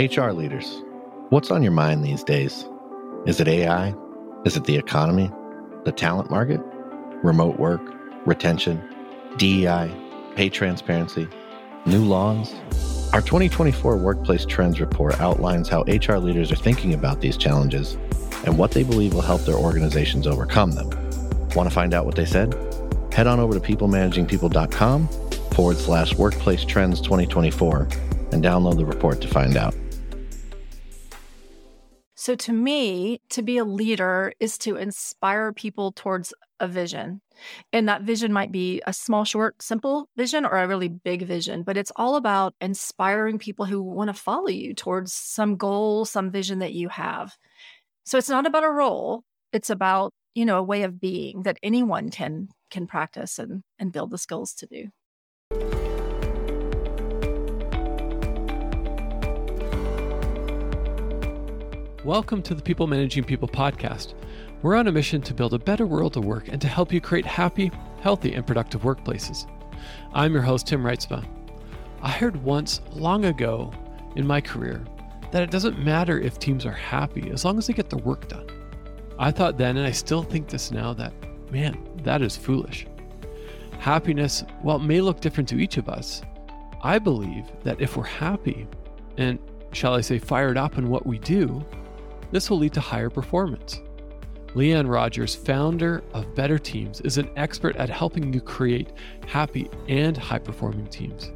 HR leaders, what's on your mind these days? Is it AI? Is it the economy? The talent market? Remote work? Retention? DEI? Pay transparency? New laws? Our 2024 Workplace Trends Report outlines how HR leaders are thinking about these challenges and what they believe will help their organizations overcome them. Want to find out what they said? Head on over to peoplemanagingpeople.com forward slash workplace trends 2024 and download the report to find out. So, to me, to be a leader is to inspire people towards a vision. And that vision might be a small, short, simple vision or a really big vision, but it's all about inspiring people who want to follow you towards some goal, some vision that you have. So, it's not about a role, it's about you know a way of being that anyone can can practice and and build the skills to do Welcome to the People Managing People podcast. We're on a mission to build a better world of work and to help you create happy, healthy, and productive workplaces. I'm your host, Tim Reitsma. I heard once, long ago in my career, that it doesn't matter if teams are happy as long as they get the work done. I thought then, and I still think this now, that, man, that is foolish. Happiness, while it may look different to each of us, I believe that if we're happy and, shall I say, fired up in what we do, this will lead to higher performance. Leigh Ann Rodgers, founder of Better Teams, is an expert at helping you create happy and high performing teams.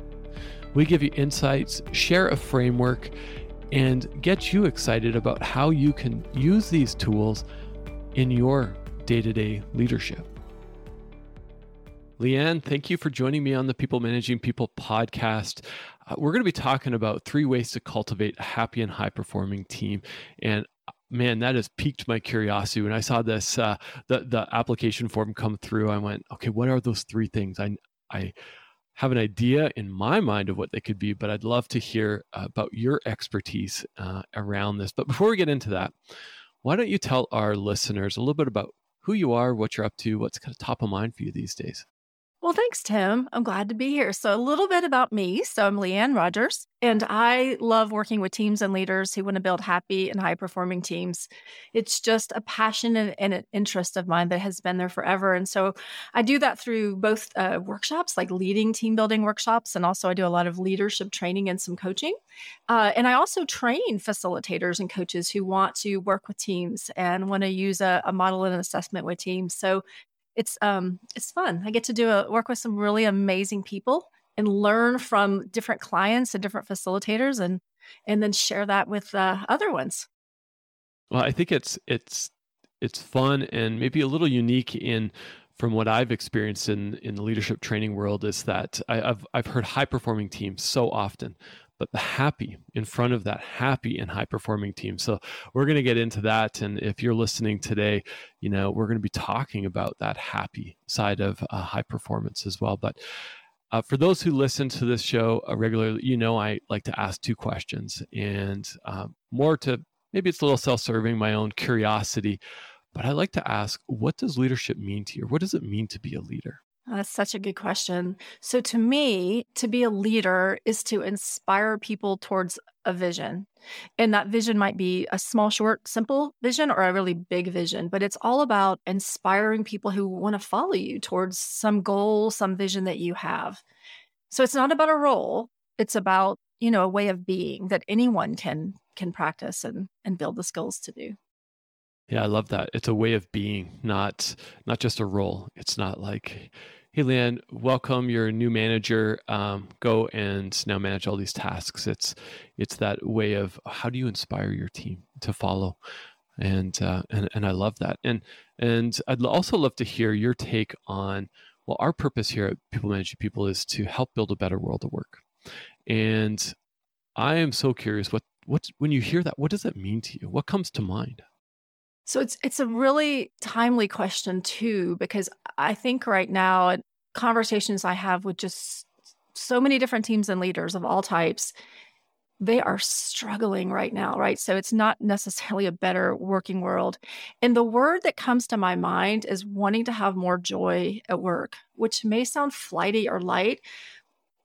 We give you insights, share a framework, and get you excited about how you can use these tools in your day to day leadership. Leigh Ann, thank you for joining me on the People Managing People podcast. Uh, we're going to be talking about three ways to cultivate a happy and high performing team. And man, that has piqued my curiosity. When I saw this, uh, the the application form come through, I went, okay, what are those three things? I I have an idea in my mind of what they could be, but I'd love to hear about your expertise uh, around this. But before we get into that, why don't you tell our listeners a little bit about who you are, what you're up to, what's kind of top of mind for you these days? Thanks, Tim. I'm glad to be here. So, a little bit about me. So, I'm Leigh Ann Rodgers, and I love working with teams and leaders who want to build happy and high performing teams. It's just a passion and, an interest of mine that has been there forever. And so, I do that through both uh, workshops, like leading team building workshops, and also I do a lot of leadership training and some coaching. Uh, and I also train facilitators and coaches who want to work with teams and want to use a, a model and an assessment with teams. So, it's um it's fun. I get to do a work with some really amazing people and learn from different clients and different facilitators and and then share that with uh, other ones. Well, I think it's it's it's fun and maybe a little unique in from what I've experienced in in the leadership training world is that I, have I've heard high performing teams so often but the happy in front of that happy and high performing team. So we're going to get into that. And if you're listening today, you know, we're going to be talking about that happy side of uh, high performance as well. But uh, for those who listen to this show uh, regularly, you know, I like to ask two questions and uh, more to maybe it's a little self serving, my own curiosity. But I like to ask, what does leadership mean to you? What does it mean to be a leader? Oh, that's such a good question. So, to me, to be a leader is to inspire people towards a vision. And that vision might be a small, short, simple vision or a really big vision, but it's all about inspiring people who want to follow you towards some goal, some vision that you have. So, it's not about a role, it's about you know a way of being that anyone can can practice and and build the skills to do yeah, I love that. It's a way of being, not not just a role. It's not like, hey, Leigh Ann, welcome, you're new manager. Um, go and now manage all these tasks. It's it's that way of how do you inspire your team to follow, and uh, and and I love that. And and I'd also love to hear your take on well, our purpose here at People Managing People is to help build a better world of work, and I am so curious what what when you hear that, what does that mean to you? What comes to mind? So it's it's a really timely question too because I think right now conversations I have with just so many different teams and leaders of all types they are struggling right now, right? So it's not necessarily a better working world. And the word that comes to my mind is wanting to have more joy at work, which may sound flighty or light.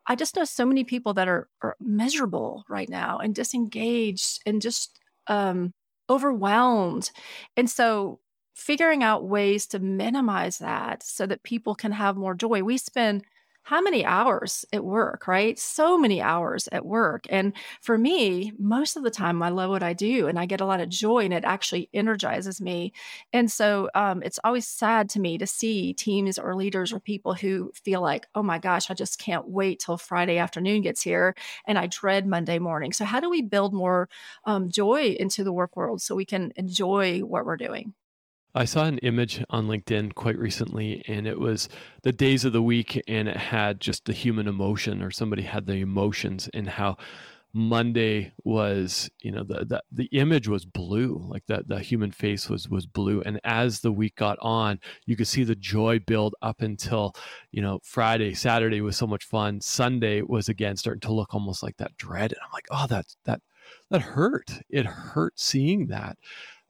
I just know so many people that are, are miserable right now and disengaged and just um, overwhelmed. And so figuring out ways to minimize that so that people can have more joy. We spend how many hours at work, right? So many hours at work. And for me, most of the time, I love what I do and I get a lot of joy and it actually energizes me. And so um, it's always sad to me to see teams or leaders or people who feel like, oh my gosh, I just can't wait till Friday afternoon gets here and I dread Monday morning. So, how do we build more um, joy into the work world so we can enjoy what we're doing? I saw an image on LinkedIn quite recently, and it was the days of the week, and it had just the human emotion, or somebody had the emotions, and how Monday was, you know, the the, the image was blue, like that the human face was was blue, and as the week got on, you could see the joy build up until, you know, Friday, Saturday was so much fun. Sunday was again starting to look almost like that dread, and I'm like, oh, that that that hurt. It hurt seeing that.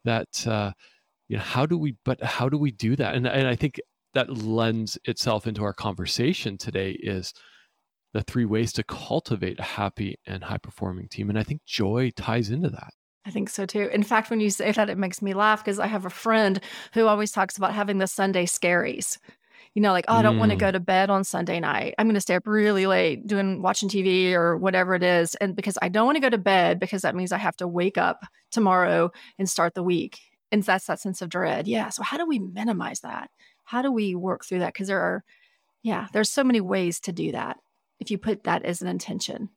That. uh you know how do we but how do we do that and, and i think that lends itself into our conversation today is the three ways to cultivate a happy and high performing team and i think joy ties into that I think so too. In fact, when you say that, it makes me laugh because I have a friend who always talks about having the Sunday scaries. You know, like, oh, I don't mm. want to go to bed on Sunday night. I'm going to stay up really late doing watching TV or whatever it is. And because I don't want to go to bed because that means I have to wake up tomorrow and start the week and that's that sense of dread. Yeah so how do we minimize that? How do we work through that? Because there are yeah there's so many ways to do that if you put that as an intention.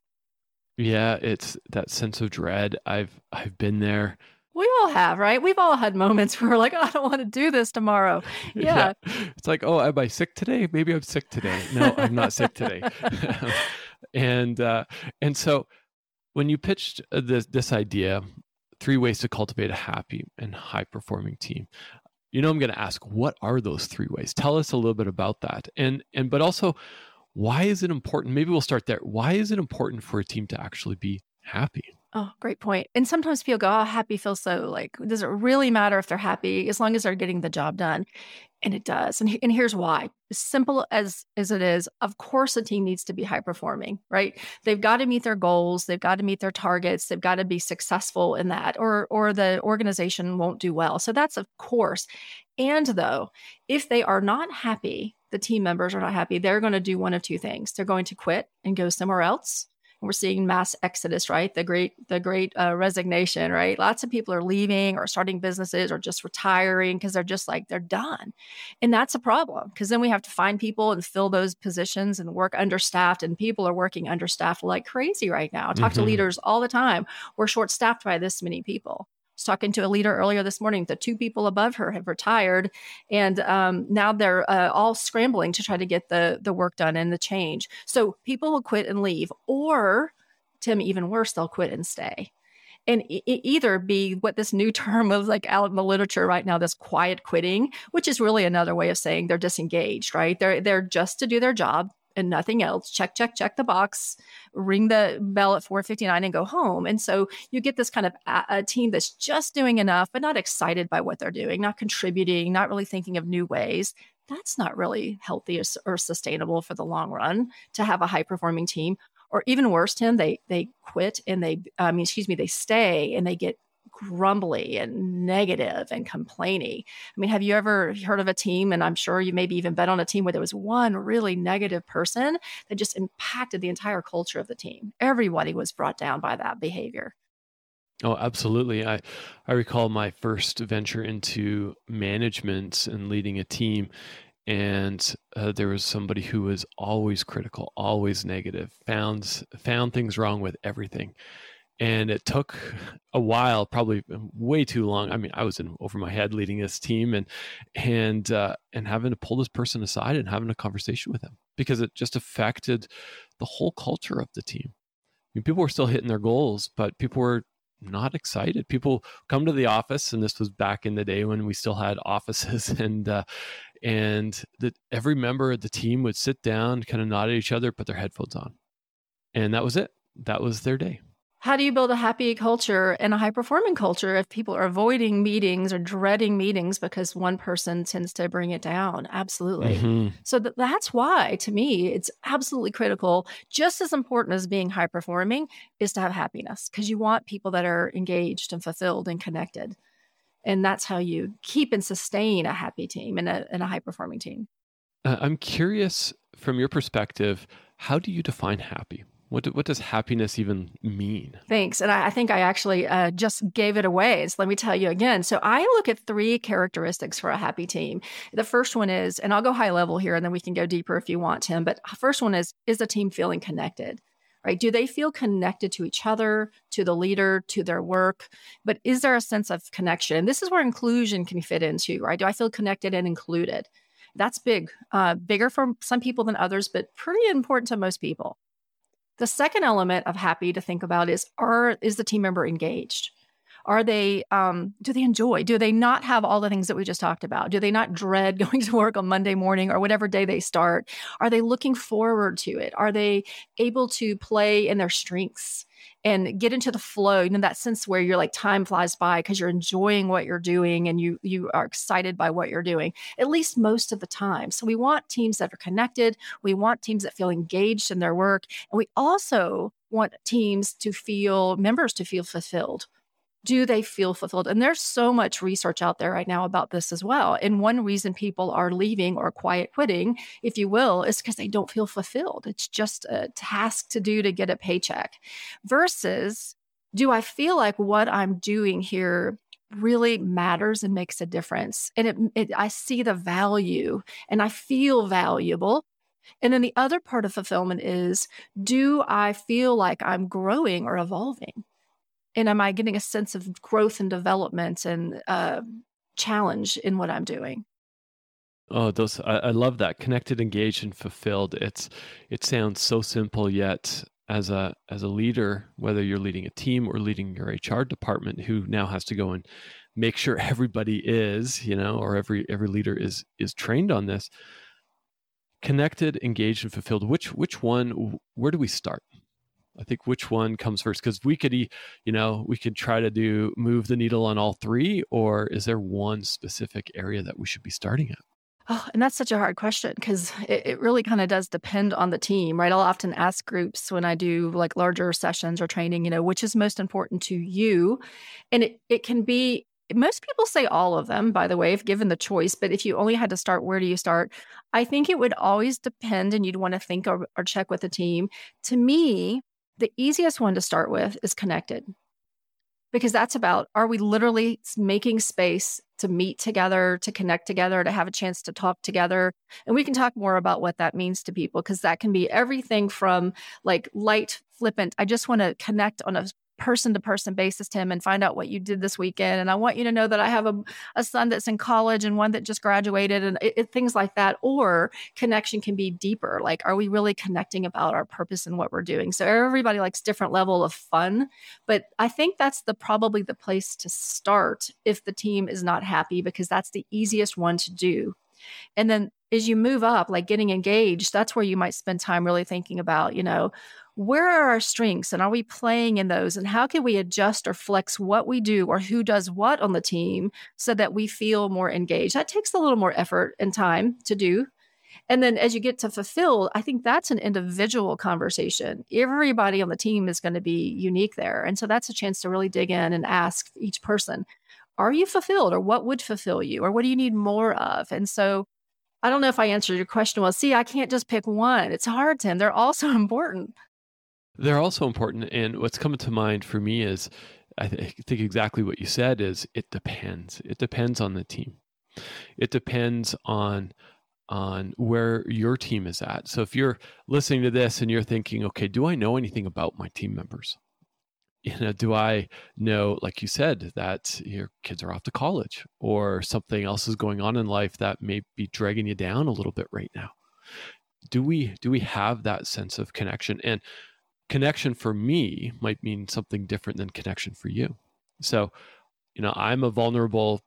Yeah it's that sense of dread. I've i've been there. We all have right? We've all had moments where we're like oh, i don't want to do this tomorrow. Yeah. yeah. it's like oh am i sick today? Maybe i'm sick today. No i'm not sick today. And uh and so when you pitched uh, this this idea three ways to cultivate a happy and high performing team. You know i'm going to ask what are those three ways? Tell us a little bit about that. And and but also why is it important maybe we'll start there why is it important for a team to actually be happy Oh, great point. And sometimes people go, oh, happy feels so like, does it really matter if they're happy as long as they're getting the job done? And it does. And, and here's why. As simple as, as it is, of course, a team needs to be high performing, right? They've got to meet their goals. They've got to meet their targets. They've got to be successful in that, or, or the organization won't do well. So that's of course. And though, if they are not happy, the team members are not happy, they're going to do one of two things. They're going to quit and go somewhere else we're seeing mass exodus right? The great the great uh, resignation right? Lots of people are leaving or starting businesses or just retiring because they're just like they're done. And that's a problem because then we have to find people and fill those positions and work understaffed and people are working understaffed like crazy right now. Talk mm-hmm. to leaders all the time. We're short staffed by this many people was talking to a leader earlier this morning. The two people above her have retired, and um, now they're uh, all scrambling to try to get the the work done and the change. So people will quit and leave, or Tim, even worse, they'll quit and stay and e- either be what this new term is like out in the literature right now this quiet quitting which is really another way of saying they're disengaged right they're they're just to do their job and nothing else. Check, check, check the box, ring the bell at 4:59 and go home. And so you get this kind of a, a, team that's just doing enough but not excited by what they're doing, not contributing, not really thinking of new ways. That's not really healthy or, or sustainable for the long run to have a high performing team. Or even worse, Tim, they they quit and they I mean, excuse me, they stay and they get grumbly and negative and complaining. I mean, have you ever heard of a team? And I'm sure you maybe even been on a team where there was one really negative person that just impacted the entire culture of the team. Everybody was brought down by that behavior. Oh, absolutely. I I recall my first venture into management and leading a team and uh, there was somebody who was always critical, always negative, found found things wrong with everything and it took a while probably way too long. I mean i was in over my head leading this team and and uh, and having to pull this person aside and having a conversation with him because it just affected the whole culture of the team. I mean, people were still hitting their goals but people were not excited. People come to the office and this was back in the day when we still had offices and uh, and that every member of the team would sit down kind of nod at each other put their headphones on. And that was it. That was their day how do you build a happy culture and a high performing culture if people are avoiding meetings or dreading meetings because one person tends to bring it down? Absolutely. Mm-hmm. So th- that's why, to me, it's absolutely critical. Just as important as being high performing is to have happiness because you want people that are engaged and fulfilled and connected. And that's how you keep and sustain a happy team and a, and a high performing team. Uh, I'm curious from your perspective, how do you define happy? What, do, what does happiness even mean? Thanks. And I, I think I actually uh, just gave it away. So let me tell you again. So I look at three characteristics for a happy team. The first one is, and I'll go high level here and then we can go deeper if you want, Tim. But first one is, is the team feeling connected? Right? Do they feel connected to each other, to the leader, to their work? But is there a sense of connection? And this is where inclusion can fit into, right? Do I feel connected and included? That's big, uh, bigger for some people than others, but pretty important to most people. The second element of happy to think about is are is the team member engaged? Are they um, do they enjoy? Do they not have all the things that we just talked about? Do they not dread going to work on Monday morning or whatever day they start? Are they looking forward to it? Are they able to play in their strengths? and get into the flow you know that sense where you're like time flies by because you're enjoying what you're doing and you you are excited by what you're doing at least most of the time so we want teams that are connected we want teams that feel engaged in their work and we also want teams to feel members to feel fulfilled do they feel fulfilled? And there's so much research out there right now about this as well. And one reason people are leaving or quiet quitting, if you will, is because they don't feel fulfilled. It's just a task to do to get a paycheck versus do I feel like what I'm doing here really matters and makes a difference? And it, it, I see the value and I feel valuable. And then the other part of fulfillment is do I feel like I'm growing or evolving? And am i getting a sense of growth and development and uh, challenge in what i'm doing? Oh those I, I, love that. Connected engaged and fulfilled. It's it sounds so simple yet as a as a leader whether you're leading a team or leading your hr department who now has to go and make sure everybody is you know or every every leader is is trained on this connected engaged and fulfilled which which one where do we start I think which one comes first because we could, you know, we could try to do move the needle on all three, or is there one specific area that we should be starting at? Oh, and that's such a hard question because it, it, really kind of does depend on the team, right? I'll often ask groups when I do like larger sessions or training, you know, which is most important to you. And it, it can be, most people say all of them, by the way, if given the choice. But if you only had to start, where do you start? I think it would always depend, and you'd want to think or, or check with the team. To me, the easiest one to start with is connected because that's about are we literally making space to meet together, to connect together, to have a chance to talk together. And we can talk more about what that means to people because that can be everything from like light, flippant, I just want to connect on a person to person basis, Tim, and find out what you did this weekend. And I want you to know that I have a, a son that's in college and one that just graduated and it, it, things like that. Or connection can be deeper. Like, are we really connecting about our purpose and what we're doing? So everybody likes different level of fun. But I think that's the probably the place to start if the team is not happy, because that's the easiest one to do. And then as you move up, like getting engaged, that's where you might spend time really thinking about, you know, where are our strengths and are we playing in those and how can we adjust or flex what we do or who does what on the team so that we feel more engaged that takes a little more effort and time to do and then as you get to fulfill i think that's an individual conversation everybody on the team is going to be unique there and so that's a chance to really dig in and ask each person are you fulfilled or what would fulfill you or what do you need more of and so I don't know if I answered your question well. See, I can't just pick one. It's hard, Tim. They're all so important. They're also important. And what's coming to mind for me is I th- think exactly what you said is it depends. It depends on the team. It depends on on where your team is at. So if you're listening to this and you're thinking, okay, do I know anything about my team members? You know, do I know, like you said, that your kids are off to college or something else is going on in life that may be dragging you down a little bit right now? Do we do we have that sense of connection? And connection for me might mean something different than connection for you. So, you know, I'm a vulnerable,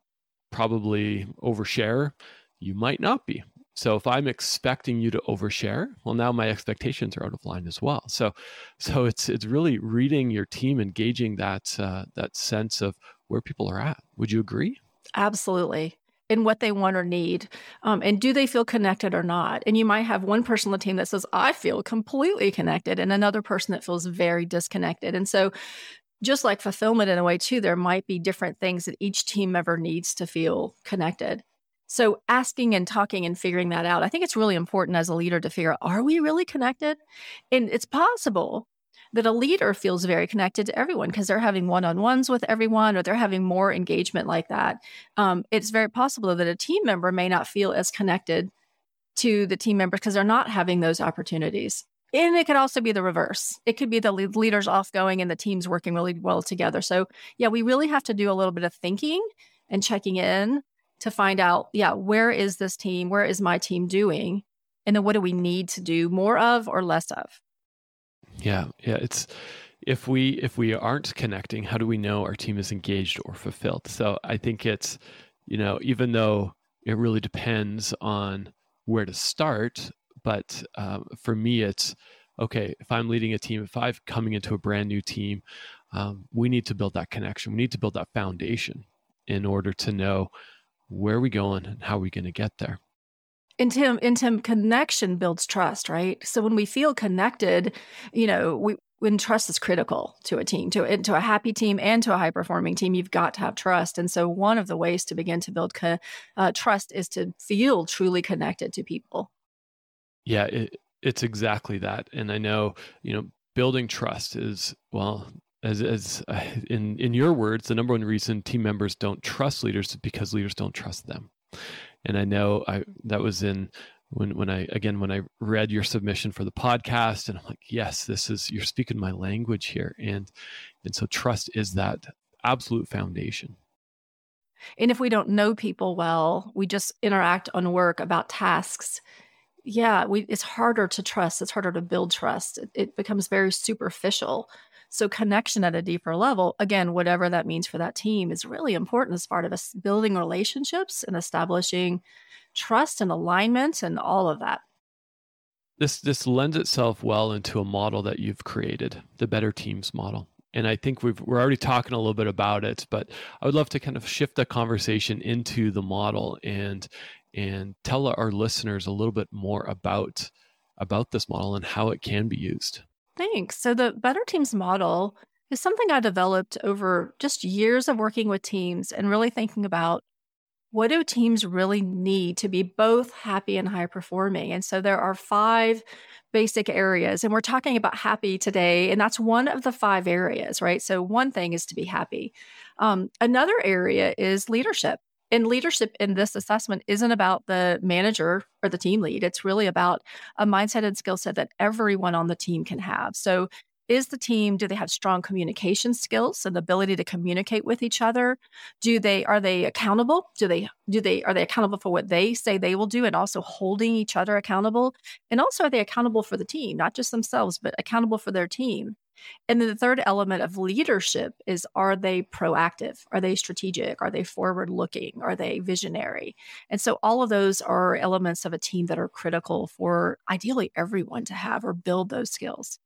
probably overshare. You might not be. So if I'm expecting you to overshare, well, now my expectations are out of line as well. So, so it's it's really reading your team, engaging that uh, that sense of where people are at. Would you agree? Absolutely. In what they want or need. Um, and do they feel connected or not? And you might have one person on the team that says, I feel completely connected, and another person that feels very disconnected. And so, just like fulfillment in a way, too, there might be different things that each team member needs to feel connected. So, asking and talking and figuring that out, I think it's really important as a leader to figure out are we really connected? And it's possible that a leader feels very connected to everyone because they're having one on ones with everyone or they're having more engagement like that. Um, it's very possible that a team member may not feel as connected to the team members because they're not having those opportunities. And it could also be the reverse. It could be the leaders off going and the teams working really well together. So, yeah, we really have to do a little bit of thinking and checking in to find out, yeah, where is this team? Where is my team doing? And then what do we need to do more of or less of? Yeah, yeah, it's if we if we aren't connecting, how do we know our team is engaged or fulfilled? So I think it's you know even though it really depends on where to start, but um, for me it's okay if I'm leading a team, if I'm coming into a brand new team, um, we need to build that connection. We need to build that foundation in order to know where are we going and how are we going to get there. And Tim, and Tim, connection builds trust, right? So when we feel connected, you know, we when trust is critical to a team, to to a happy team and to a high performing team, you've got to have trust. And so one of the ways to begin to build co- uh, trust is to feel truly connected to people. Yeah, it, it's exactly that. And I know, you know, building trust is well, as as in in your words, the number one reason team members don't trust leaders is because leaders don't trust them and I know I that was in when when I again when I read your submission for the podcast and I'm like yes this is you're speaking my language here. And and so trust is that absolute foundation. And if we don't know people well we just interact on work about tasks. Yeah we it's harder to trust. It's harder to build trust. It, it becomes very superficial so connection at a deeper level, again, whatever that means for that team, is really important as part of us building relationships and establishing trust and alignment and all of that. This this lends itself well into a model that you've created, the Better Teams model. And I think we've we're already talking a little bit about it, but I would love to kind of shift the conversation into the model and and tell our listeners a little bit more about about this model and how it can be used. Thanks. So, the Better Teams model is something I developed over just years of working with teams and really thinking about what do teams really need to be both happy and high performing. And so, there are five basic areas, and we're talking about happy today, and that's one of the five areas, right? So, one thing is to be happy. Um, another area is leadership and leadership in this assessment isn't about the manager or the team lead. It's really about a mindset and skill set that everyone on the team can have. So, is the team do they have strong communication skills and the ability to communicate with each other do they are they accountable do they do they are they accountable for what they say they will do and also holding each other accountable and also are they accountable for the team not just themselves but accountable for their team and then the third element of leadership is are they proactive? Are they strategic? Are they forward looking? Are they visionary? And so all of those are elements of a team that are critical for ideally everyone to have or build those skills.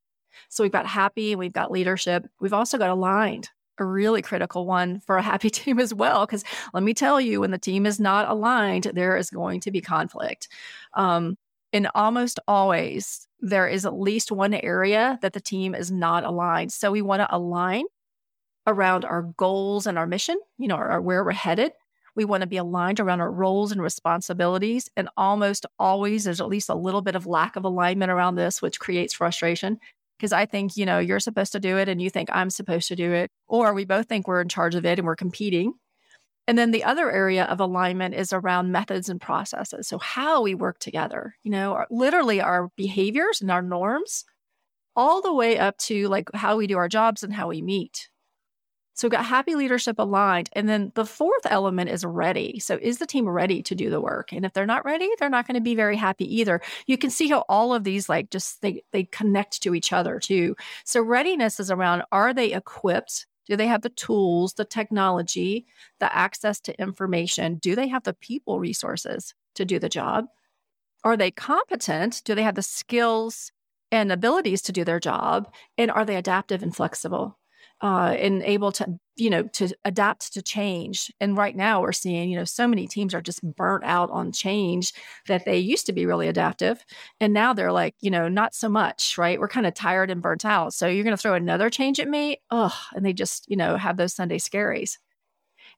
So we've got happy, we've got leadership, we've also got aligned, a really critical one for a happy team as well. Because let me tell you, when the team is not aligned, there is going to be conflict. Um, and almost always, there is at least one area that the team is not aligned. So we want to align around our goals and our mission, you know, our, where we're headed. We want to be aligned around our roles and responsibilities. And almost always, there's at least a little bit of lack of alignment around this, which creates frustration. Because I think, you know, you're supposed to do it and you think I'm supposed to do it. Or we both think we're in charge of it and we're competing. And then the other area of alignment is around methods and processes. So, how we work together, you know, literally our behaviors and our norms, all the way up to like how we do our jobs and how we meet. So, we've got happy leadership aligned. And then the fourth element is ready. So, is the team ready to do the work? And if they're not ready, they're not going to be very happy either. You can see how all of these like just they, they connect to each other too. So, readiness is around are they equipped do they have the tools, the technology, the access to information? Do they have the people resources to do the job? are they competent? Do they have the skills and abilities to do their job? And are they adaptive and flexible? Uh, and able to you know to adapt to change. And right now we're seeing you know so many teams are just burnt out on change that they used to be really adaptive. And now they're like you know not so much right? We're kind of tired and burnt out. So you're going to throw another change at me? Ugh. And they just you know have those sunday scaries.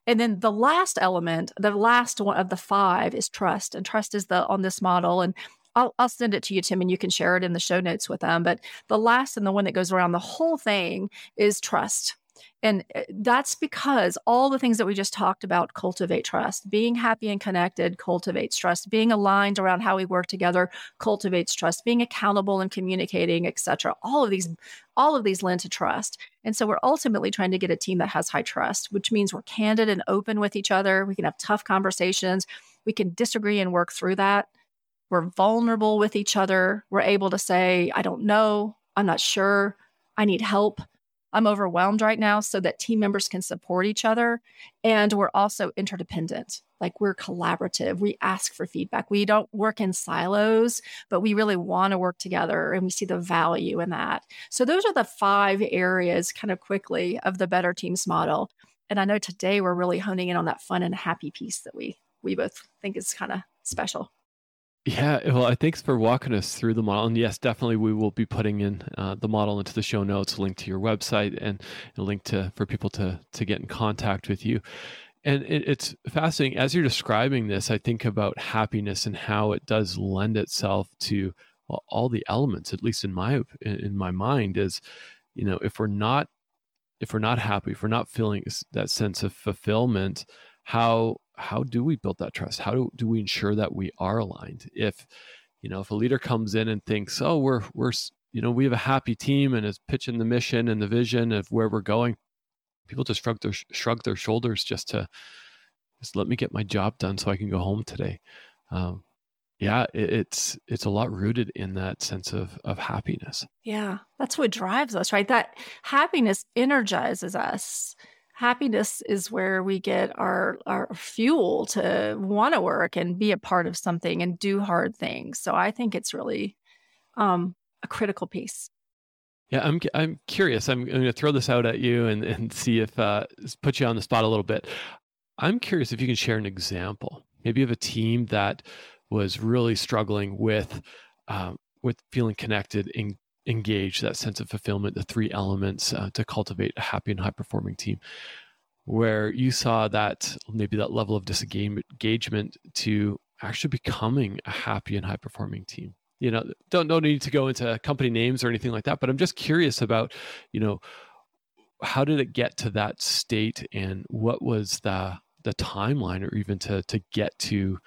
And then the last element, the last one of the five is trust. And trust is the on this model. And I'll, I'll send it to you, Tim, and you can share it in the show notes with them. But the last and the one that goes around the whole thing is trust. And uh, that's because all the things that we just talked about cultivate trust. Being happy and connected cultivates trust. Being aligned around how we work together cultivates trust. Being accountable and communicating, etc. All of these, all of these lend to trust. And so we're ultimately trying to get a team that has high trust, which means we're candid and open with each other. We can have tough conversations. We can disagree and work through that. We're vulnerable with each other. We're able to say, I don't know. I'm not sure. I need help. I'm overwhelmed right now so that team members can support each other. And we're also interdependent. Like we're collaborative. We ask for feedback. We don't work in silos, but we really want to work together and we see the value in that. So those are the five areas kind of quickly of the better teams model. And I know today we're really honing in on that fun and happy piece that we we both think is kind of special. Yeah, well, thanks for walking us through the model. And yes, definitely, we will be putting in uh, the model into the show notes, a link to your website, and a link to for people to to get in contact with you. And it, it's fascinating as you're describing this. I think about happiness and how it does lend itself to well, all the elements. At least in my in my mind, is you know if we're not if we're not happy, if we're not feeling that sense of fulfillment, how how do we build that trust? How do, do we ensure that we are aligned? If you know, if a leader comes in and thinks, "Oh, we're we're you know, we have a happy team and is pitching the mission and the vision of where we're going," people just shrug their shrug their shoulders just to just let me get my job done so I can go home today. Um, yeah, it, it's it's a lot rooted in that sense of of happiness. Yeah, that's what drives us, right? That happiness energizes us happiness is where we get our our fuel to want to work and be a part of something and do hard things. So I think it's really um, a critical piece. Yeah, I'm I'm curious. I'm, I'm going to throw this out at you and and see if uh, put you on the spot a little bit. I'm curious if you can share an example, maybe of a team that was really struggling with um, with feeling connected, in, engage that sense of fulfillment, the three elements uh, to cultivate a happy and high performing team, where you saw that maybe that level of disengagement to actually becoming a happy and high performing team. You know, don't don't need to go into company names or anything like that, but I'm just curious about, you know, how did it get to that state and what was the the timeline or even to to get to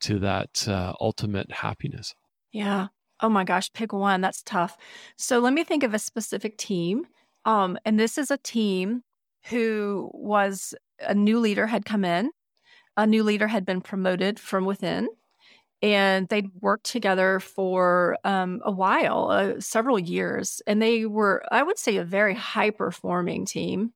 to that uh, ultimate happiness? Yeah Oh my gosh, pick one. That's tough. So let me think of a specific team. Um, and this is a team who was a new leader had come in, a new leader had been promoted from within, and they'd worked together for um, a while, uh, several years. And they were, I would say, a very high performing team.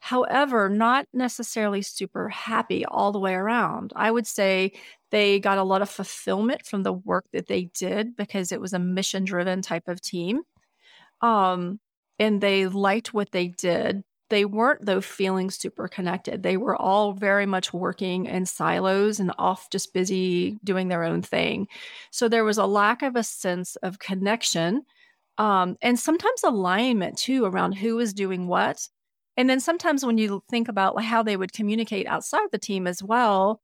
However, not necessarily super happy all the way around. I would say they got a lot of fulfillment from the work that they did because it was a mission driven type of team. Um, and they liked what they did. They weren't, though, feeling super connected. They were all very much working in silos and off just busy doing their own thing. So there was a lack of a sense of connection um, and sometimes alignment too around who was doing what and then sometimes when you think about how they would communicate outside the team as well,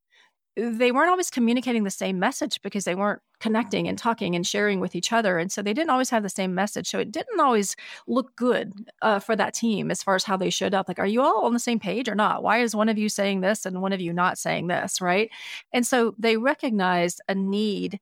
they weren't always communicating the same message because they weren't connecting and talking and sharing with each other. And so they didn't always have the same message. So it didn't always look good uh, for that team as far as how they showed up. Like, are you all on the same page or not? Why is one of you saying this and one of you not saying this? Right. And so they recognized a need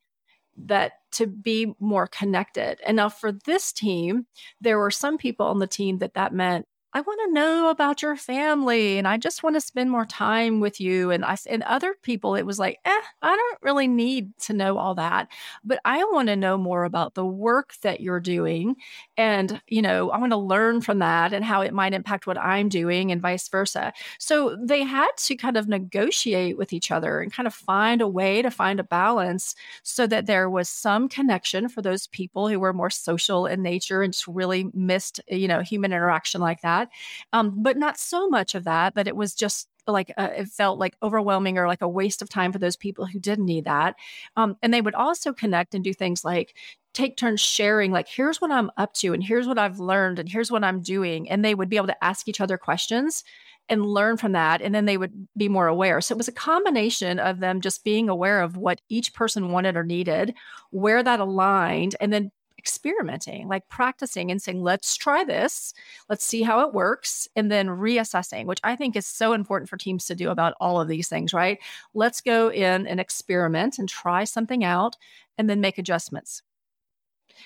that to be more connected. And now for this team, there were some people on the team that that meant I want to know about your family and I just want to spend more time with you. And I and other people, it was like, eh, I don't really need to know all that. But I want to know more about the work that you're doing. And, you know, I want to learn from that and how it might impact what I'm doing and vice versa. So they had to kind of negotiate with each other and kind of find a way to find a balance so that there was some connection for those people who were more social in nature and just really missed, you know, human interaction like that that, um, but not so much of that that it was just like uh, it felt like overwhelming or like a waste of time for those people who didn't need that. Um, and they would also connect and do things like take turns sharing like here's what i'm up to and here's what i've learned and here's what i'm doing and they would be able to ask each other questions and learn from that and then they would be more aware so it was a combination of them just being aware of what each person wanted or needed where that aligned and then experimenting, like practicing and saying, let's try this, let's see how it works, and then reassessing, which I think is so important for teams to do about all of these things, right? Let's go in and experiment and try something out and then make adjustments.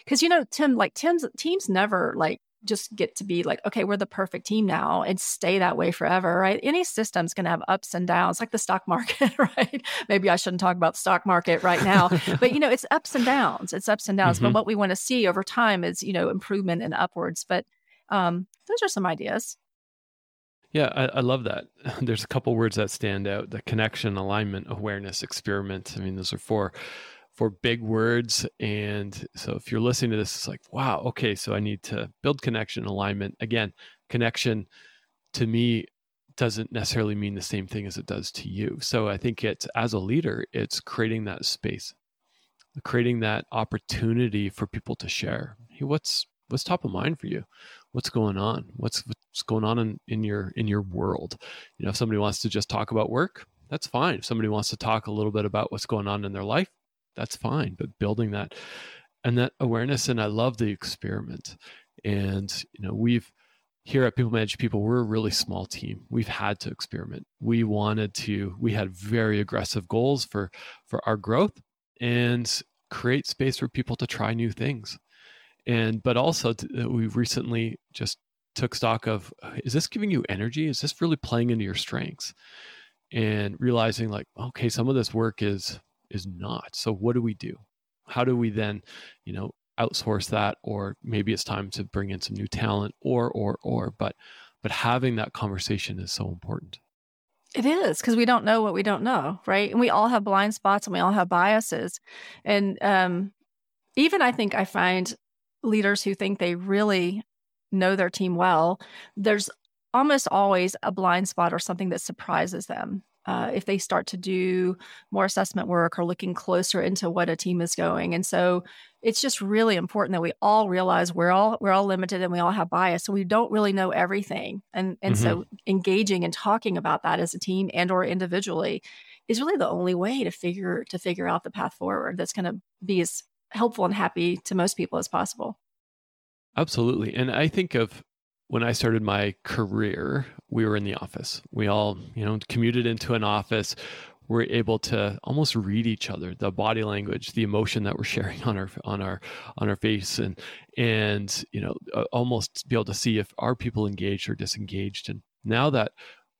Because, you know, Tim, like Tim's teams never like just get to be like, okay, we're the perfect team now and stay that way forever, right? Any system's going to have ups and downs, like the stock market, right? Maybe I shouldn't talk about the stock market right now, but you know, it's ups and downs. It's ups and downs. Mm-hmm. But what we want to see over time is, you know, improvement and upwards. But um, those are some ideas. Yeah, I, I, love that. There's a couple words that stand out: the connection, alignment, awareness, experiment. I mean, those are four for big words. And so if you're listening to this, it's like, wow, okay, so I need to build connection, alignment. Again, connection to me doesn't necessarily mean the same thing as it does to you. So I think it's as a leader, it's creating that space, creating that opportunity for people to share. Hey, what's what's top of mind for you? What's going on? What's what's going on in, in your in your world? You know, if somebody wants to just talk about work, that's fine. If somebody wants to talk a little bit about what's going on in their life, that's fine but building that and that awareness and i love the experiment. And you know we've here at people manage people we're a really small team. We've had to experiment. We wanted to we had very aggressive goals for for our growth and create space for people to try new things. And but also to, uh, we recently just took stock of is this giving you energy? Is this really playing into your strengths? And realizing like okay some of this work is is not. So what do we do? How do we then, you know, outsource that or maybe it's time to bring in some new talent or or or but but having that conversation is so important. It is because we don't know what we don't know, right? And we all have blind spots and we all have biases. And um, even I think I find leaders who think they really know their team well, there's almost always a blind spot or something that surprises them uh, if they start to do more assessment work or looking closer into what a team is going. And so it's just really important that we all realize we're all we're all limited and we all have bias. So we don't really know everything. And and mm-hmm. so engaging and talking about that as a team and or individually is really the only way to figure to figure out the path forward that's going to be as helpful and happy to most people as possible. Absolutely. And I think of when I started my career, we were in the office. We all, you know, commuted into an office. We're able to almost read each other, the body language, the emotion that we're sharing on our on our on our face, and and you know, almost be able to see if are people engaged or disengaged. And now that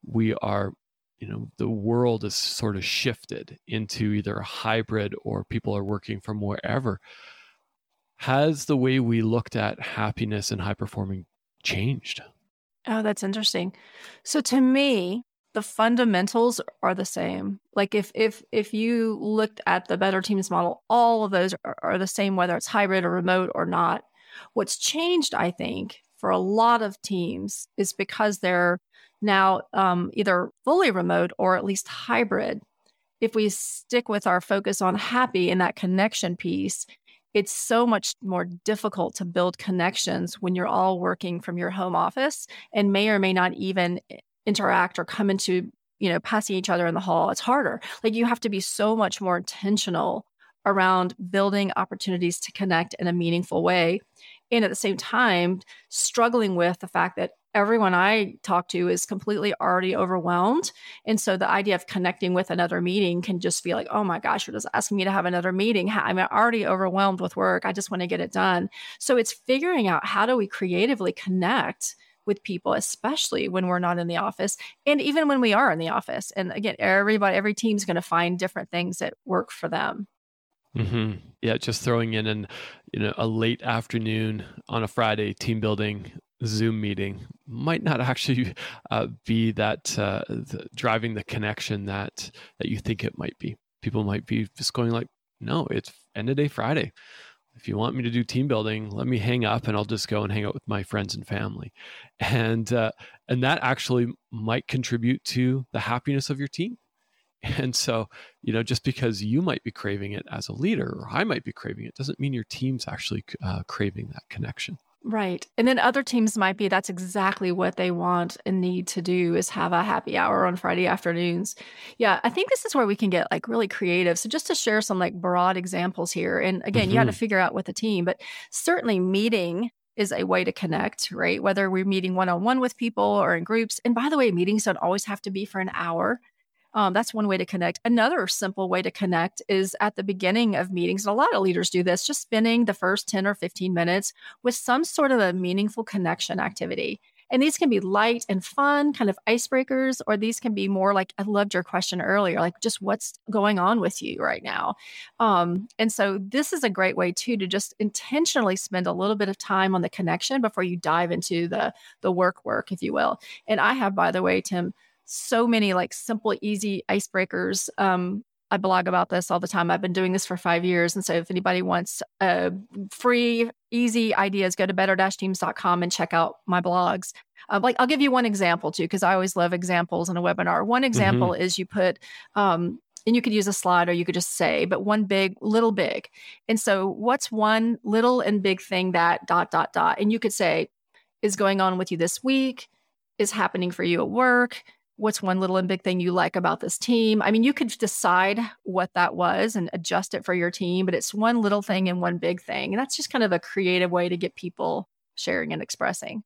we are, you know, the world is sort of shifted into either a hybrid or people are working from wherever. Has the way we looked at happiness and high performing changed? Oh, that's interesting. So to me, the fundamentals are the same. Like if if if you looked at the better teams model, all of those are, are the same, whether it's hybrid or remote or not. What's changed, I think, for a lot of teams is because they're now um, either fully remote or at least hybrid. If we stick with our focus on happy and that connection piece, it's so much more difficult to build connections when you're all working from your home office and may or may not even eh, interact or come into you know passing each other in the hall. It's harder. Like you have to be so much more intentional around building opportunities to connect in a meaningful way and at the same time struggling with the fact that everyone I talk to is completely already overwhelmed. And so the idea of connecting with another meeting can just be like, oh my gosh, you're just asking me to have another meeting. I'm already overwhelmed with work. I just want to get it done. So it's figuring out how do we creatively connect with people, especially when we're not in the office and even when we are in the office. And again, everybody, every team's going to find different things that work for them. Mm-hmm. Yeah, just throwing in an you know a late afternoon on a Friday team building Zoom meeting might not actually uh, be that uh, the, driving the connection that that you think it might be. People might be just going like, "No, it's end of day Friday. If you want me to do team building, let me hang up and I'll just go and hang out with my friends and family." And uh, and that actually might contribute to the happiness of your team. And so, you know, just because you might be craving it as a leader or I might be craving it doesn't mean your team's actually uh, craving that connection. Right. And then other teams might be that's exactly what they want and need to do is have a happy hour on Friday afternoons. Yeah, I think this is where we can get like really creative. So just to share some like broad examples here. And again, mm-hmm. you got to figure out with the team, but certainly meeting is a way to connect, right? Whether we're meeting one on one with people or in groups. And by the way, meetings don't always have to be for an hour. Um, that's one way to connect. Another simple way to connect is at the beginning of meetings. And a lot of leaders do this, just spending the first 10 or 15 minutes with some sort of a meaningful connection activity. And these can be light and fun, kind of icebreakers, or these can be more like I loved your question earlier, like just what's going on with you right now. Um, and so this is a great way too to just intentionally spend a little bit of time on the connection before you dive into the the work work, if you will. And I have, by the way, Tim, so many like simple, easy icebreakers. Um, I blog about this all the time. I've been doing this for five years. And so if anybody wants uh, free, easy ideas, go to better-teams.com and check out my blogs. Uh, like I'll give you one example too, because I always love examples in a webinar. One example mm-hmm. is you put, um, and you could use a slide or you could just say, but one big, little big. And so what's one little and big thing that dot, dot, dot. And you could say is going on with you this week, is happening for you at work, what's one little and big thing you like about this team? I mean, you could decide what that was and adjust it for your team, but it's one little thing and one big thing. And that's just kind of a creative way to get people sharing and expressing.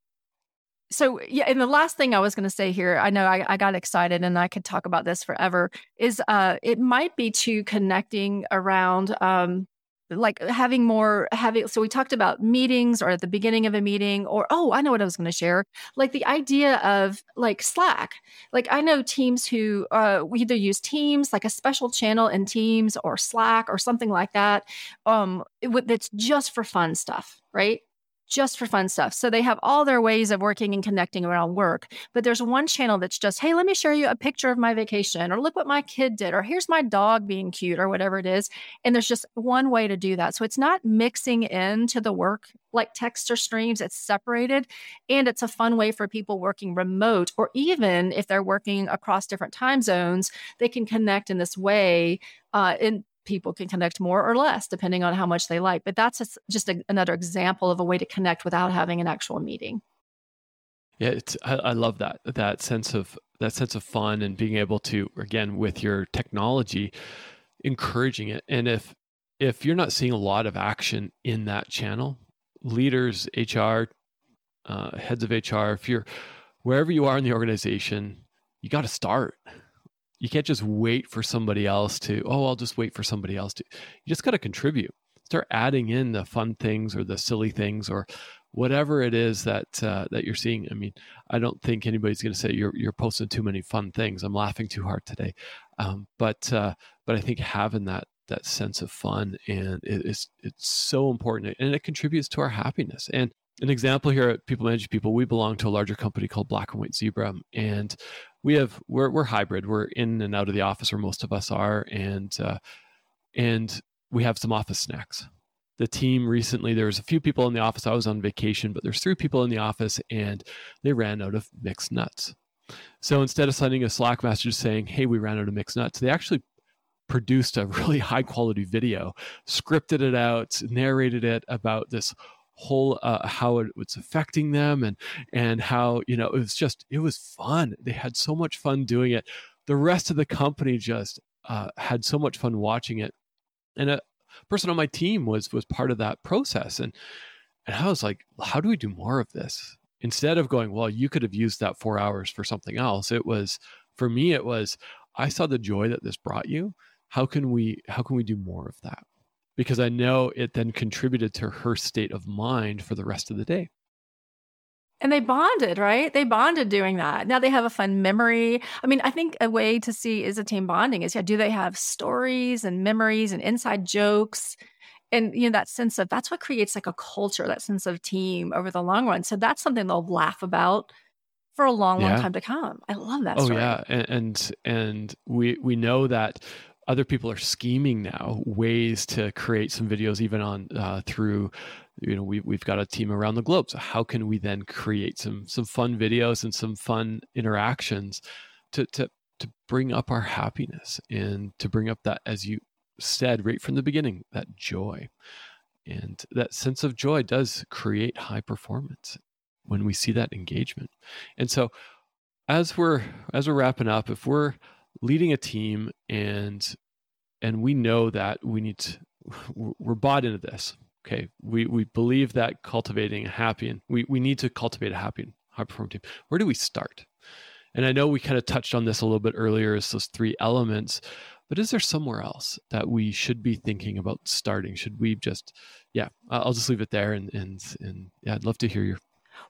So, yeah, and the last thing I was going to say here, I know I, I, got excited and I could talk about this forever, is uh, it might be to connecting around um, like having more having so we talked about meetings or at the beginning of a meeting or oh i know what i was going to share. Like the idea of like slack. Like i know teams who uh, we either use teams like a special channel in teams or slack or something like that um it, that's just for fun stuff right just for fun stuff. So they have all their ways of working and connecting around work. But there's one channel that's just, hey, let me show you a picture of my vacation, or look what my kid did, or here's my dog being cute, or whatever it is. And there's just one way to do that. So it's not mixing into the work like text or streams, it's separated. And it's a fun way for people working remote, or even if they're working across different time zones, they can connect in this way. Uh, in people can connect more or less depending on how much they like. But that's just a, another example of a way to connect without having an actual meeting. Yeah, it's, I, I love that that sense of that sense of fun and being able to again with your technology, encouraging it. And if if you're not seeing a lot of action in that channel, leaders, HR, uh, heads of HR, if you're wherever you are in the organization, you got to start you can't just wait for somebody else to oh i'll just wait for somebody else to you just got to contribute. Start adding in the fun things or the silly things or whatever it is that uh, that you're seeing. I mean i don't think anybody's going to say you're you're posting too many fun things. I'm laughing too hard today. Um, but uh, but i think having that that sense of fun and it is it's so important and it contributes to our happiness. And an example here at People Manage People, we belong to a larger company called Black and White Zebra, and we have we're we're hybrid. We're in and out of the office, where most of us are, and uh, and we have some office snacks. The team recently, there was a few people in the office. I was on vacation, but there's three people in the office, and they ran out of mixed nuts. So instead of sending a Slack message saying, "Hey, we ran out of mixed nuts," they actually produced a really high quality video, scripted it out, narrated it about this whole uh, how it was affecting them and and how you know it was just it was fun. They had so much fun doing it. The rest of the company just uh, had so much fun watching it. And a person on my team was was part of that process. And and i was like how do we do more of this? Instead of going well you could have used that four hours for something else. It was for me it was i saw the joy that this brought you. How can we how can we do more of that because I know it then contributed to her state of mind for the rest of the day. and they bonded, right? They bonded doing that. Now they have a fun memory. I mean, I think a way to see is a team bonding is yeah, do they have stories and memories and inside jokes? And you know, that sense of that's what creates like a culture, that sense of team over the long run. So that's something they'll laugh about for a long, yeah. long time to come. I love that. Oh story. yeah, and, and and we we know that other people are scheming now ways to create some videos even on uh, through you know we, we've got a team around the globe. So how can we then create some some fun videos and some fun interactions to to to bring up our happiness and to bring up that as you said right from the beginning that joy. And that sense of joy does create high performance when we see that engagement. And so as we're as we're wrapping up if we're leading a team and and we know that we need to we're bought into this okay? We we believe that cultivating a happy and we, we need to cultivate a happy and high performing team. Where do we start? And i know we kind of touched on this a little bit earlier as those three elements but is there somewhere else that we should be thinking about starting? Should we just yeah i'll just leave it there and and and yeah i'd love to hear your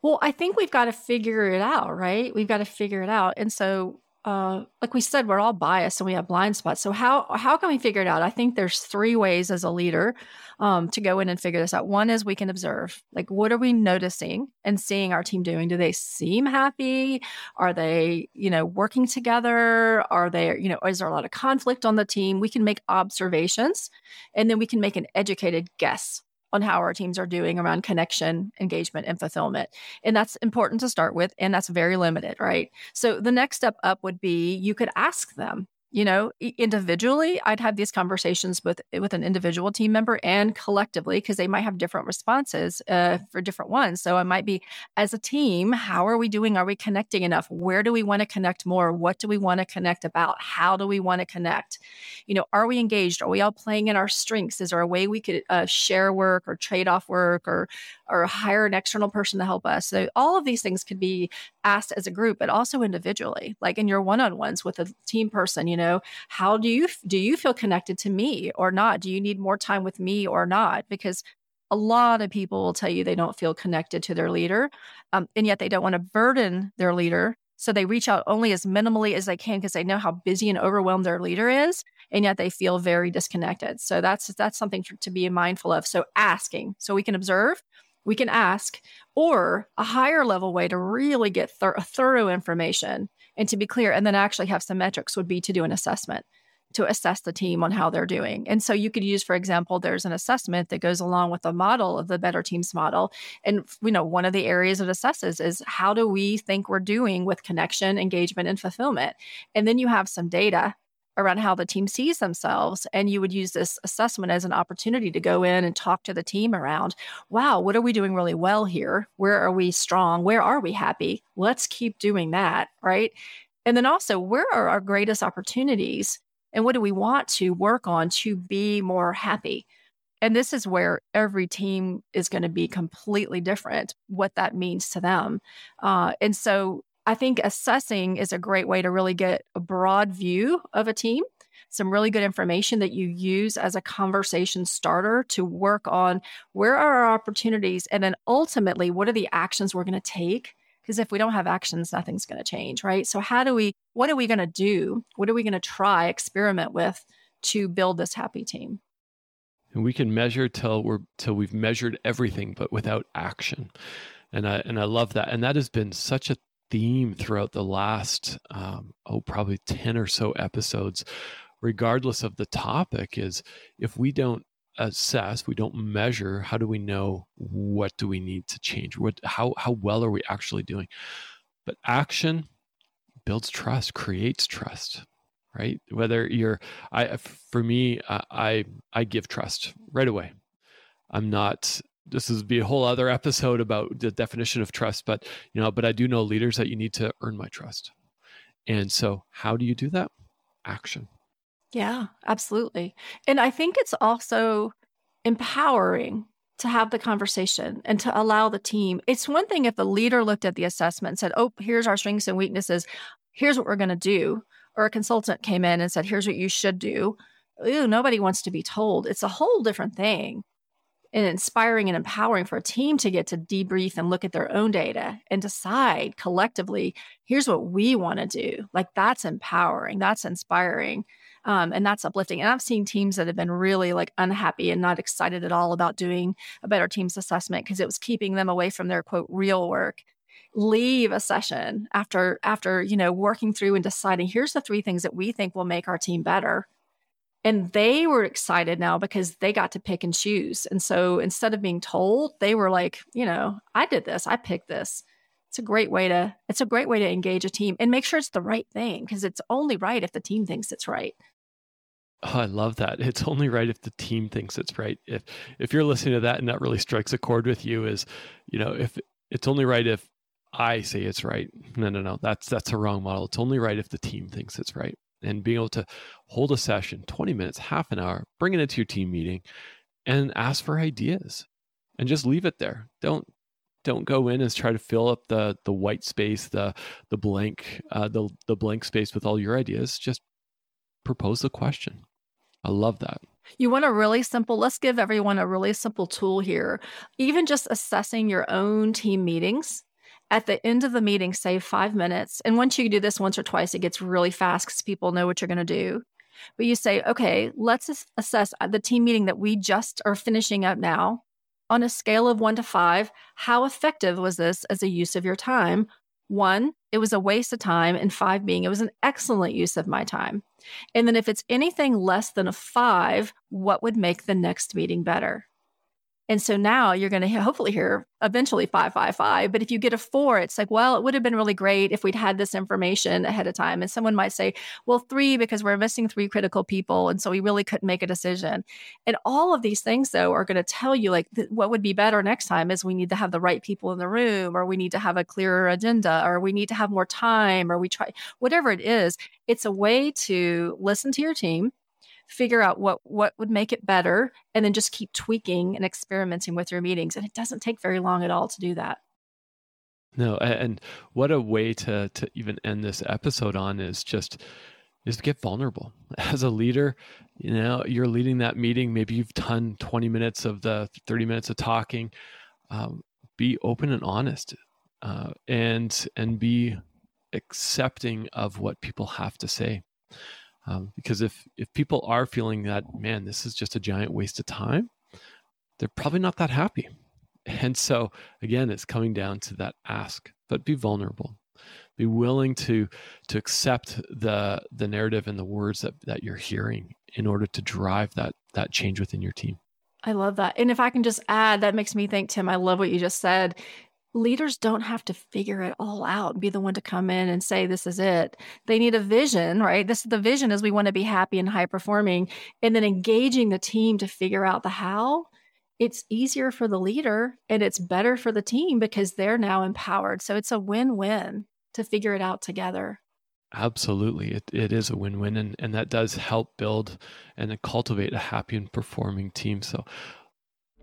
well i think we've got to figure it out right? We've got to figure it out. And so uh, like we said, we're all biased and we have blind spots. So how how can we figure it out? I think there's three ways as a leader um, to go in and figure this out. One is we can observe, like what are we noticing and seeing our team doing? Do they seem happy? Are they you know working together? Are they you know is there a lot of conflict on the team? We can make observations, and then we can make an educated guess on how our teams are doing around connection, engagement, and fulfillment. And that's important to start with, and that's very limited, right? So the next step up would be you could ask them, you know individually i'd have these conversations with with an individual team member and collectively because they might have different responses uh, for different ones. So it might be as a team how are we doing? Are we connecting enough? Where do we want to connect more? What do we want to connect about? How do we want to connect? You know are we engaged? Are we all playing in our strengths? Is there a way we could uh, share work or trade off work or or hire an external person to help us? So all of these things could be asked as a group but also individually like in your one-on-ones with a team person you know know how do you do you feel connected to me or not? Do you need more time with me or not? Because a lot of people will tell you they don't feel connected to their leader um, and yet they don't want to burden their leader so they reach out only as minimally as they can because they know how busy and overwhelmed their leader is and yet they feel very disconnected. So that's that's something to be mindful of. So asking so we can observe we can ask or a higher level way to really get thir- thorough information and to be clear, and then actually have some metrics would be to do an assessment to assess the team on how they're doing. And so you could use, for example, there's an assessment that goes along with the model of the Better Teams model. And, you know, one of the areas it assesses is how do we think we're doing with connection, engagement, and fulfillment? And then you have some data around how the team sees themselves. And you would use this assessment as an opportunity to go in and talk to the team around, wow, what are we doing really well here? Where are we strong? Where are we happy? Let's keep doing that. Right. And then also, where are our greatest opportunities? And what do we want to work on to be more happy? And this is where every team is going to be completely different, what that means to them. Uh, and so I think assessing is a great way to really get a broad view of a team, some really good information that you use as a conversation starter to work on where are our opportunities and then ultimately what are the actions we're going to take? Because if we don't have actions nothing's going to change right? So how do we what are we going to do? What are we going to try experiment with to build this happy team? And we can measure till we're till we've measured everything but without action. And i and i love that. And that has been such a theme throughout the last um, oh probably 10 or so episodes regardless of the topic is if we don't assess we don't measure how do we know what do we need to change? What how how well are we actually doing? But action builds trust creates trust right? Whether you're i for me i i give trust right away. I'm not this is be a whole other episode about the definition of trust but you know but i do know leaders that you need to earn my trust. And so how do you do that? Action. Yeah absolutely. And i think it's also empowering to have the conversation and to allow the team. It's one thing if the leader looked at the assessment and said oh here's our strengths and weaknesses. Here's what we're going to do. Or a consultant came in and said here's what you should do. Ooh, nobody wants to be told. It's a whole different thing and inspiring and empowering for a team to get to debrief and look at their own data and decide collectively here's what we want to do. Like that's empowering that's inspiring um, and that's uplifting and i've seen teams that have been really like unhappy and not excited at all about doing a better teams assessment because it was keeping them away from their quote real work. Leave a session after after you know working through and deciding here's the three things that we think will make our team better and they were excited now because they got to pick and choose. And so instead of being told, they were like, you know, I did this, I picked this. It's a great way to it's a great way to engage a team and make sure it's the right thing because it's only right if the team thinks it's right. Oh, I love that. It's only right if the team thinks it's right. If if you're listening to that and that really strikes a chord with you is, you know, if it's only right if I say it's right. No, no, no. That's that's a wrong model. It's only right if the team thinks it's right and being able to hold a session 20 minutes half an hour bring it into your team meeting and ask for ideas and just leave it there. Don't don't go in and try to fill up the the white space the the blank uh, the the blank space with all your ideas. Just propose the question. I love that. You want a really simple let's give everyone a really simple tool here. Even just assessing your own team meetings at the end of the meeting, save five minutes. And once you do this once or twice, it gets really fast because people know what you're going to do. But you say, okay, let's assess uh, the team meeting that we just are finishing up now on a scale of one to five. How effective was this as a use of your time? One, it was a waste of time, and five being it was an excellent use of my time. And then if it's anything less than a five, what would make the next meeting better? And so now you're going to hopefully hear eventually 555. But if you get a four, it's like, well, it would have been really great if we'd had this information ahead of time. And someone might say, well, three, because we're missing three critical people. And so we really couldn't make a decision. And all of these things, though, are going to tell you like th- what would be better next time is we need to have the right people in the room, or we need to have a clearer agenda, or we need to have more time, or we try whatever it is. It's a way to listen to your team figure out what what would make it better and then just keep tweaking and experimenting with your meetings. And it doesn't take very long at all to do that. No and what a way to to even end this episode on is just is to get vulnerable. As a leader you know you're leading that meeting. Maybe you've done 20 minutes of the 30 minutes of talking. Um, be open and honest uh, and and be accepting of what people have to say um, because if if people are feeling that man this is just a giant waste of time they're probably not that happy. And so again it's coming down to that ask but be vulnerable. Be willing to to accept the the narrative and the words that that you're hearing in order to drive that that change within your team. I love that. And if I can just add, that makes me think, Tim, I love what you just said leaders don't have to figure it all out be the one to come in and say this is it. They need a vision right? This is the vision is we want to be happy and high performing and then engaging the team to figure out the how it's easier for the leader and it's better for the team because they're now empowered. So it's a win-win to figure it out together. Absolutely. It, it is a win-win and, and that does help build and cultivate a happy and performing team. So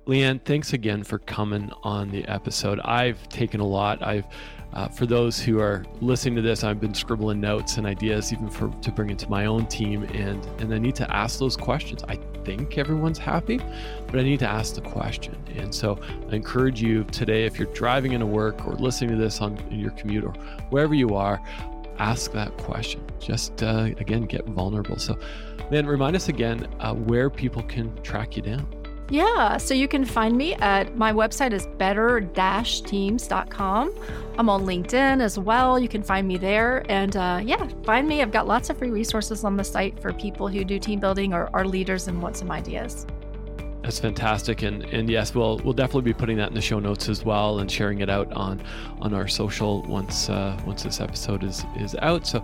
Leigh Ann, thanks again for coming on the episode. I've taken a lot. I've uh, for those who are listening to this, I've been scribbling notes and ideas even for to bring into my own team, and and I need to ask those questions. I think everyone's happy, but I need to ask the question. And so I encourage you today, if you're driving into work or listening to this on your commute or wherever you are, ask that question. Just uh, again, get vulnerable. So, then remind us again uh, where people can track you down. Yeah, so you can find me at my website is better-teams.com. I'm on LinkedIn as well. You can find me there. And uh, yeah, find me. I've got lots of free resources on the site for people who do team building or are leaders and want some ideas. That's fantastic, and and yes, we'll we'll definitely be putting that in the show notes as well, and sharing it out on on our social once uh, once this episode is is out. So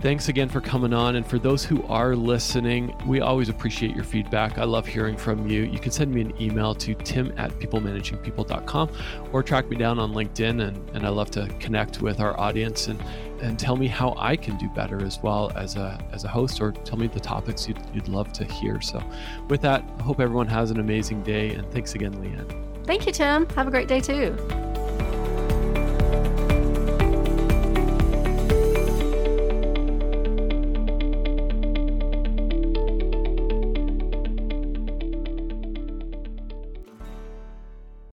Thanks again for coming on. And for those who are listening, we always appreciate your feedback. I love hearing from you. You can send me an email to tim at peoplemanagingpeople.com or track me down on LinkedIn. And, and I love to connect with our audience and, and tell me how I can do better as well as a, as a host or tell me the topics you'd, you'd love to hear. So, with that, I hope everyone has an amazing day. And thanks again, Leigh Ann. Thank you, Tim. Have a great day too.